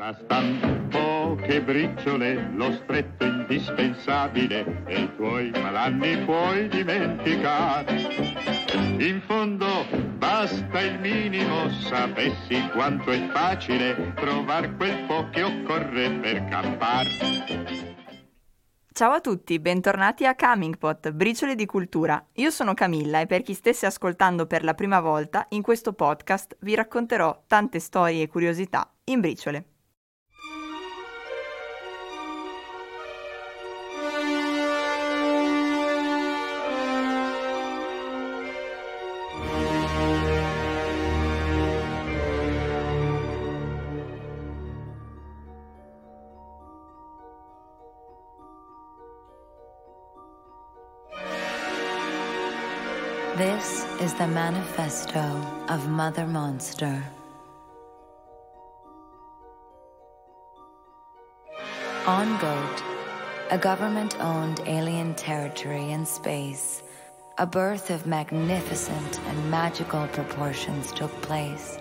Bastan poche briciole, lo stretto indispensabile e i tuoi malanni puoi dimenticare. In fondo basta il minimo, sapessi quanto è facile trovare quel po' che occorre per campare. Ciao a tutti, bentornati a Coming Pot, briciole di cultura. Io sono Camilla e per chi stesse ascoltando per la prima volta, in questo podcast vi racconterò tante storie e curiosità in briciole. Manifesto of Mother Monster. On Goat, a government owned alien territory in space, a birth of magnificent and magical proportions took place.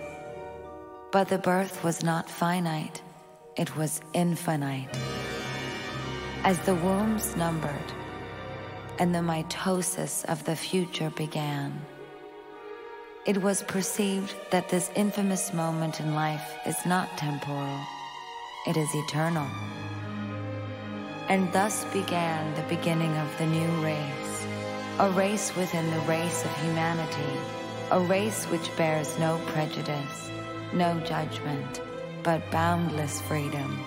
But the birth was not finite, it was infinite. As the wombs numbered, and the mitosis of the future began. It was perceived that this infamous moment in life is not temporal, it is eternal. And thus began the beginning of the new race, a race within the race of humanity, a race which bears no prejudice, no judgment, but boundless freedom.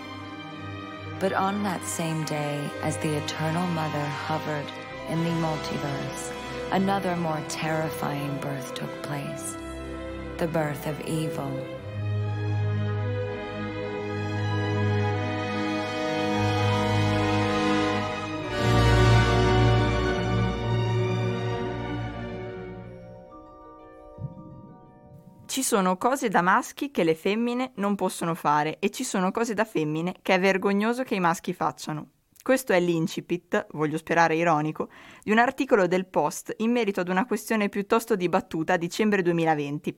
But on that same day, as the Eternal Mother hovered in the multiverse, another more terrifying birth took place the birth of evil. Ci sono cose da maschi che le femmine non possono fare e ci sono cose da femmine che è vergognoso che i maschi facciano. Questo è l'incipit, voglio sperare ironico, di un articolo del Post in merito ad una questione piuttosto dibattuta a dicembre 2020.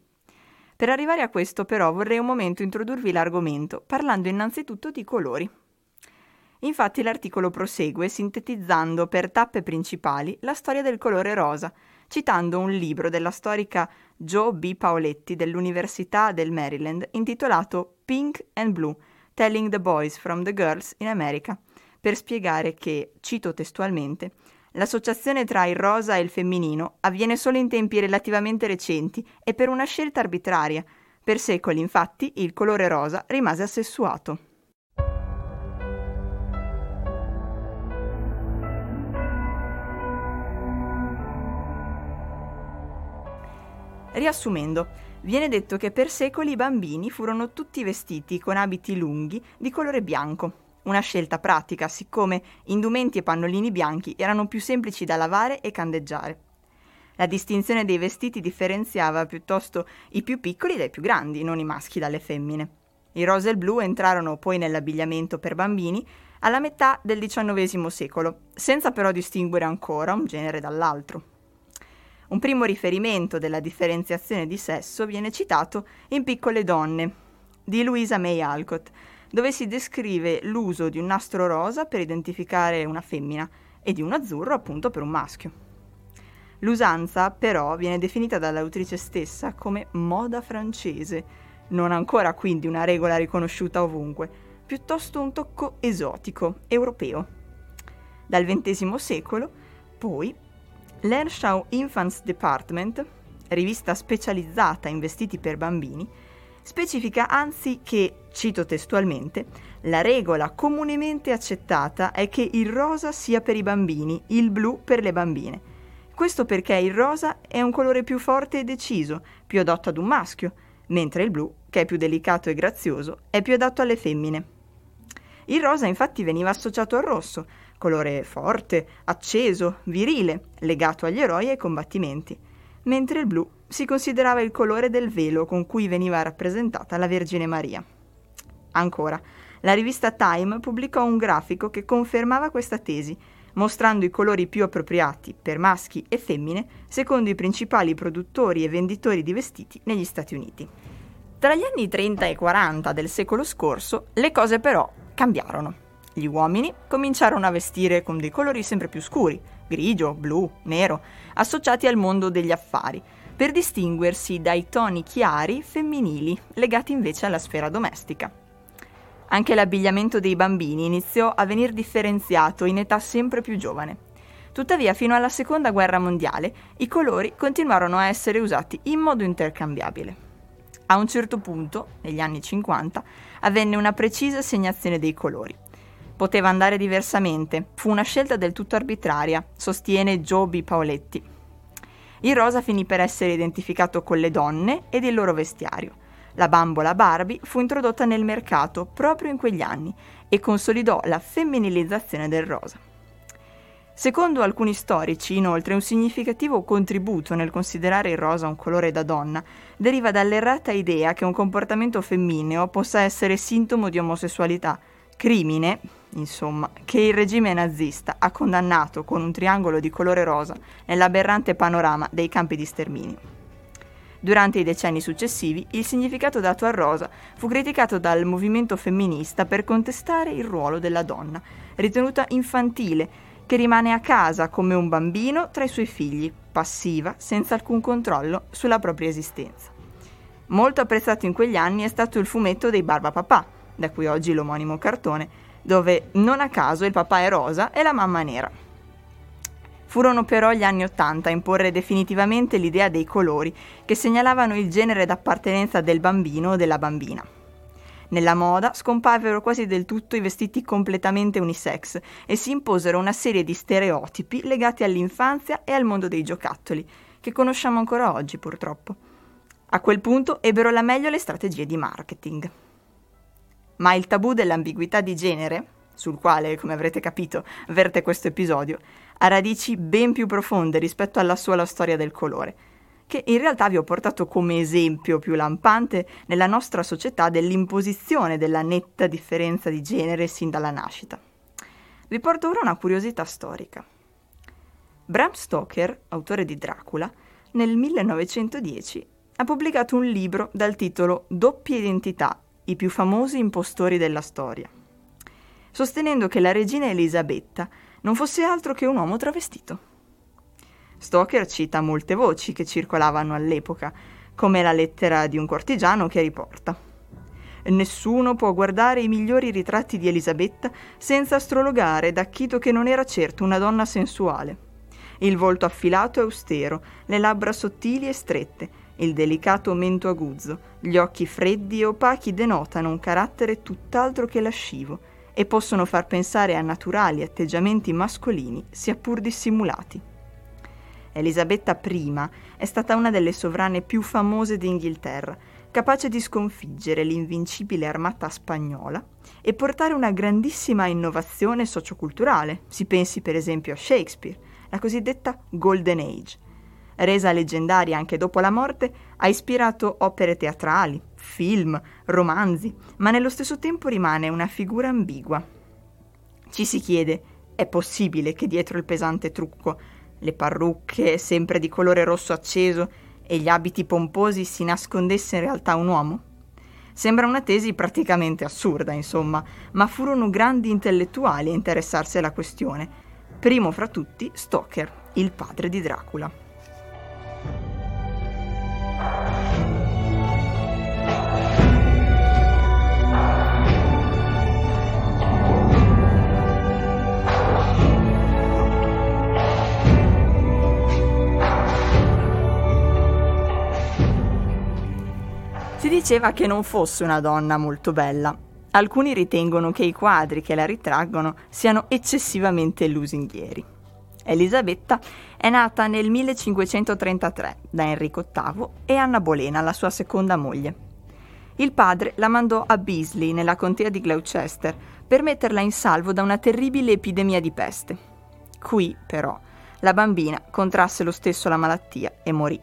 Per arrivare a questo però vorrei un momento introdurvi l'argomento, parlando innanzitutto di colori. Infatti l'articolo prosegue sintetizzando per tappe principali la storia del colore rosa, citando un libro della storica Joe B. Paoletti dell'Università del Maryland intitolato Pink and Blue, Telling the Boys from the Girls in America, per spiegare che, cito testualmente, l'associazione tra il rosa e il femminino avviene solo in tempi relativamente recenti e per una scelta arbitraria. Per secoli, infatti, il colore rosa rimase assessuato. Riassumendo, viene detto che per secoli i bambini furono tutti vestiti con abiti lunghi di colore bianco, una scelta pratica, siccome indumenti e pannolini bianchi erano più semplici da lavare e candeggiare. La distinzione dei vestiti differenziava piuttosto i più piccoli dai più grandi, non i maschi dalle femmine. I rosa e il blu entrarono poi nell'abbigliamento per bambini alla metà del XIX secolo, senza però distinguere ancora un genere dall'altro. Un primo riferimento della differenziazione di sesso viene citato in Piccole donne di Louisa May Alcott, dove si descrive l'uso di un nastro rosa per identificare una femmina e di un azzurro appunto per un maschio. L'usanza però viene definita dall'autrice stessa come moda francese, non ancora quindi una regola riconosciuta ovunque, piuttosto un tocco esotico, europeo. Dal XX secolo, poi, l'Ershaw Infants Department, rivista specializzata in vestiti per bambini, specifica anzi che, cito testualmente, la regola comunemente accettata è che il rosa sia per i bambini, il blu per le bambine. Questo perché il rosa è un colore più forte e deciso, più adatto ad un maschio, mentre il blu, che è più delicato e grazioso, è più adatto alle femmine. Il rosa infatti veniva associato al rosso, colore forte, acceso, virile, legato agli eroi e ai combattimenti, mentre il blu si considerava il colore del velo con cui veniva rappresentata la Vergine Maria. Ancora, la rivista Time pubblicò un grafico che confermava questa tesi, mostrando i colori più appropriati per maschi e femmine secondo i principali produttori e venditori di vestiti negli Stati Uniti. Tra gli anni 30 e 40 del secolo scorso le cose però cambiarono. Gli uomini cominciarono a vestire con dei colori sempre più scuri, grigio, blu, nero, associati al mondo degli affari, per distinguersi dai toni chiari femminili, legati invece alla sfera domestica. Anche l'abbigliamento dei bambini iniziò a venir differenziato in età sempre più giovane. Tuttavia, fino alla Seconda Guerra Mondiale, i colori continuarono a essere usati in modo intercambiabile. A un certo punto, negli anni 50, avvenne una precisa assegnazione dei colori. Poteva andare diversamente, fu una scelta del tutto arbitraria, sostiene Joe B. Paoletti. Il rosa finì per essere identificato con le donne ed il loro vestiario. La bambola Barbie fu introdotta nel mercato proprio in quegli anni e consolidò la femminilizzazione del rosa. Secondo alcuni storici, inoltre, un significativo contributo nel considerare il rosa un colore da donna deriva dall'errata idea che un comportamento femmineo possa essere sintomo di omosessualità, crimine, insomma, che il regime nazista ha condannato con un triangolo di colore rosa nell'aberrante panorama dei campi di sterminio. Durante i decenni successivi, il significato dato al rosa fu criticato dal movimento femminista per contestare il ruolo della donna, ritenuta infantile che rimane a casa come un bambino tra i suoi figli, passiva, senza alcun controllo sulla propria esistenza. Molto apprezzato in quegli anni è stato il fumetto dei Barba Papà, da cui oggi l'omonimo cartone, dove non a caso il papà è rosa e la mamma nera. Furono però gli anni Ottanta a imporre definitivamente l'idea dei colori che segnalavano il genere d'appartenenza del bambino o della bambina. Nella moda scomparvero quasi del tutto i vestiti completamente unisex e si imposero una serie di stereotipi legati all'infanzia e al mondo dei giocattoli, che conosciamo ancora oggi purtroppo. A quel punto ebbero la meglio le strategie di marketing. Ma il tabù dell'ambiguità di genere, sul quale, come avrete capito, verte questo episodio, ha radici ben più profonde rispetto alla sola storia del colore che in realtà vi ho portato come esempio più lampante nella nostra società dell'imposizione della netta differenza di genere sin dalla nascita. Vi porto ora una curiosità storica. Bram Stoker, autore di Dracula, nel 1910 ha pubblicato un libro dal titolo Doppia identità, i più famosi impostori della storia, sostenendo che la regina Elisabetta non fosse altro che un uomo travestito. Stoker cita molte voci che circolavano all'epoca, come la lettera di un cortigiano che riporta. Nessuno può guardare i migliori ritratti di Elisabetta senza astrologare da Chito che non era certo una donna sensuale. Il volto affilato e austero, le labbra sottili e strette, il delicato mento aguzzo, gli occhi freddi e opachi denotano un carattere tutt'altro che lascivo e possono far pensare a naturali atteggiamenti mascolini, sia pur dissimulati. Elisabetta I è stata una delle sovrane più famose d'Inghilterra, capace di sconfiggere l'invincibile armata spagnola e portare una grandissima innovazione socioculturale. Si pensi per esempio a Shakespeare, la cosiddetta Golden Age. Resa leggendaria anche dopo la morte, ha ispirato opere teatrali, film, romanzi, ma nello stesso tempo rimane una figura ambigua. Ci si chiede, è possibile che dietro il pesante trucco le parrucche sempre di colore rosso acceso e gli abiti pomposi si nascondesse in realtà un uomo? Sembra una tesi praticamente assurda, insomma, ma furono grandi intellettuali a interessarsi alla questione. Primo fra tutti Stoker, il padre di Dracula. Si diceva che non fosse una donna molto bella. Alcuni ritengono che i quadri che la ritraggono siano eccessivamente lusinghieri. Elisabetta è nata nel 1533 da Enrico VIII e Anna Bolena, la sua seconda moglie. Il padre la mandò a Beasley, nella contea di Gloucester, per metterla in salvo da una terribile epidemia di peste. Qui, però, la bambina contrasse lo stesso la malattia e morì.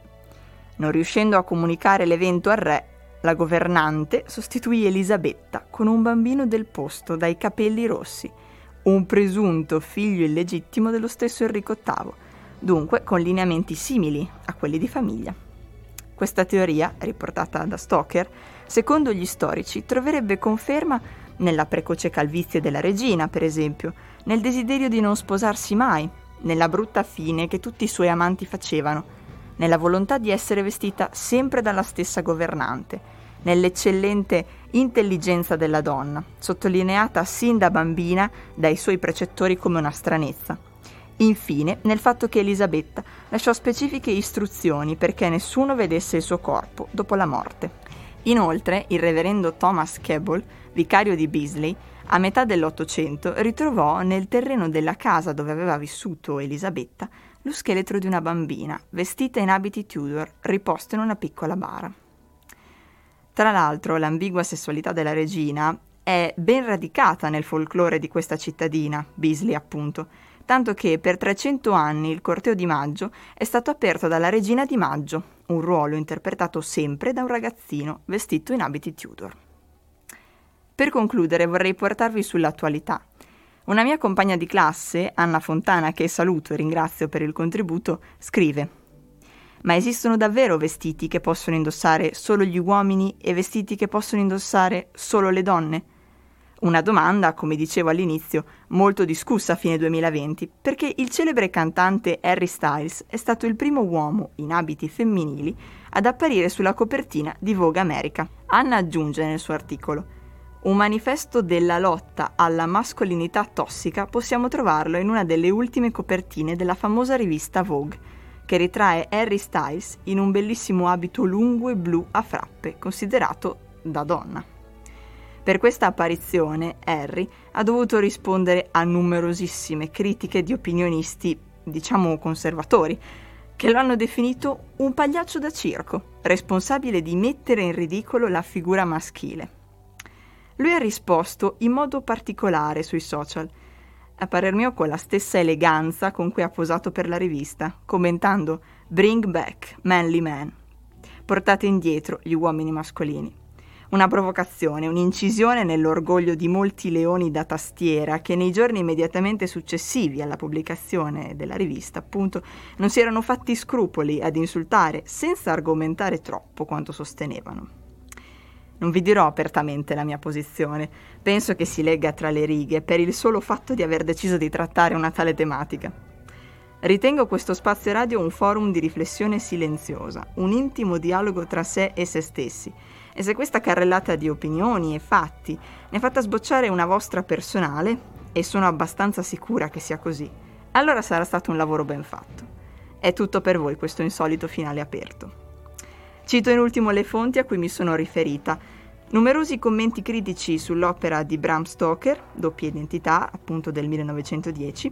Non riuscendo a comunicare l'evento al re, la governante sostituì Elisabetta con un bambino del posto dai capelli rossi, un presunto figlio illegittimo dello stesso Enrico VIII, dunque con lineamenti simili a quelli di famiglia. Questa teoria, riportata da Stoker, secondo gli storici troverebbe conferma nella precoce calvizie della regina, per esempio, nel desiderio di non sposarsi mai, nella brutta fine che tutti i suoi amanti facevano, nella volontà di essere vestita sempre dalla stessa governante, nell'eccellente intelligenza della donna, sottolineata sin da bambina dai suoi precettori come una stranezza Infine, nel fatto che Elisabetta lasciò specifiche istruzioni perché nessuno vedesse il suo corpo dopo la morte. Inoltre, il reverendo Thomas Keble, vicario di Beasley, a metà dell'Ottocento ritrovò nel terreno della casa dove aveva vissuto Elisabetta lo scheletro di una bambina, vestita in abiti Tudor, riposto in una piccola bara. Tra l'altro, l'ambigua sessualità della regina è ben radicata nel folklore di questa cittadina, Beasley appunto, tanto che per 300 anni il corteo di maggio è stato aperto dalla regina di maggio, un ruolo interpretato sempre da un ragazzino vestito in abiti Tudor. Per concludere vorrei portarvi sull'attualità. Una mia compagna di classe, Anna Fontana, che saluto e ringrazio per il contributo, scrive Ma esistono davvero vestiti che possono indossare solo gli uomini e vestiti che possono indossare solo le donne? Una domanda, come dicevo all'inizio, molto discussa a fine 2020, perché il celebre cantante Harry Styles è stato il primo uomo in abiti femminili ad apparire sulla copertina di Vogue America. Anna aggiunge nel suo articolo un manifesto della lotta alla mascolinità tossica possiamo trovarlo in una delle ultime copertine della famosa rivista Vogue, che ritrae Harry Styles in un bellissimo abito lungo e blu a frappe, considerato da donna. Per questa apparizione Harry ha dovuto rispondere a numerosissime critiche di opinionisti, diciamo conservatori, che lo hanno definito un pagliaccio da circo, responsabile di mettere in ridicolo la figura maschile. Lui ha risposto in modo particolare sui social, a parer mio con la stessa eleganza con cui ha posato per la rivista, commentando Bring back manly men. Portate indietro gli uomini mascolini. Una provocazione, un'incisione nell'orgoglio di molti leoni da tastiera che nei giorni immediatamente successivi alla pubblicazione della rivista, appunto, non si erano fatti scrupoli ad insultare senza argomentare troppo quanto sostenevano. Non vi dirò apertamente la mia posizione, penso che si legga tra le righe per il solo fatto di aver deciso di trattare una tale tematica. Ritengo questo spazio radio un forum di riflessione silenziosa, un intimo dialogo tra sé e se stessi, e se questa carrellata di opinioni e fatti ne ha fatta sbocciare una vostra personale, e sono abbastanza sicura che sia così, allora sarà stato un lavoro ben fatto. È tutto per voi questo insolito finale aperto. Cito in ultimo le fonti a cui mi sono riferita. Numerosi commenti critici sull'opera di Bram Stoker, Doppia identità, appunto del 1910,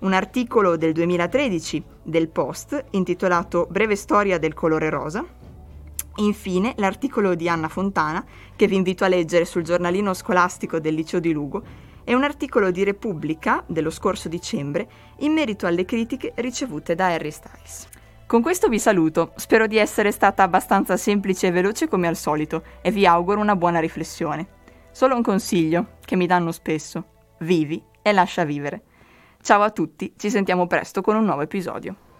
un articolo del 2013 del Post intitolato Breve storia del colore rosa, Infine, l'articolo di Anna Fontana, che vi invito a leggere sul giornalino scolastico del liceo di Lugo, e un articolo di Repubblica dello scorso dicembre in merito alle critiche ricevute da Harry Styles. Con questo vi saluto, spero di essere stata abbastanza semplice e veloce come al solito e vi auguro una buona riflessione. Solo un consiglio che mi danno spesso, vivi e lascia vivere. Ciao a tutti, ci sentiamo presto con un nuovo episodio.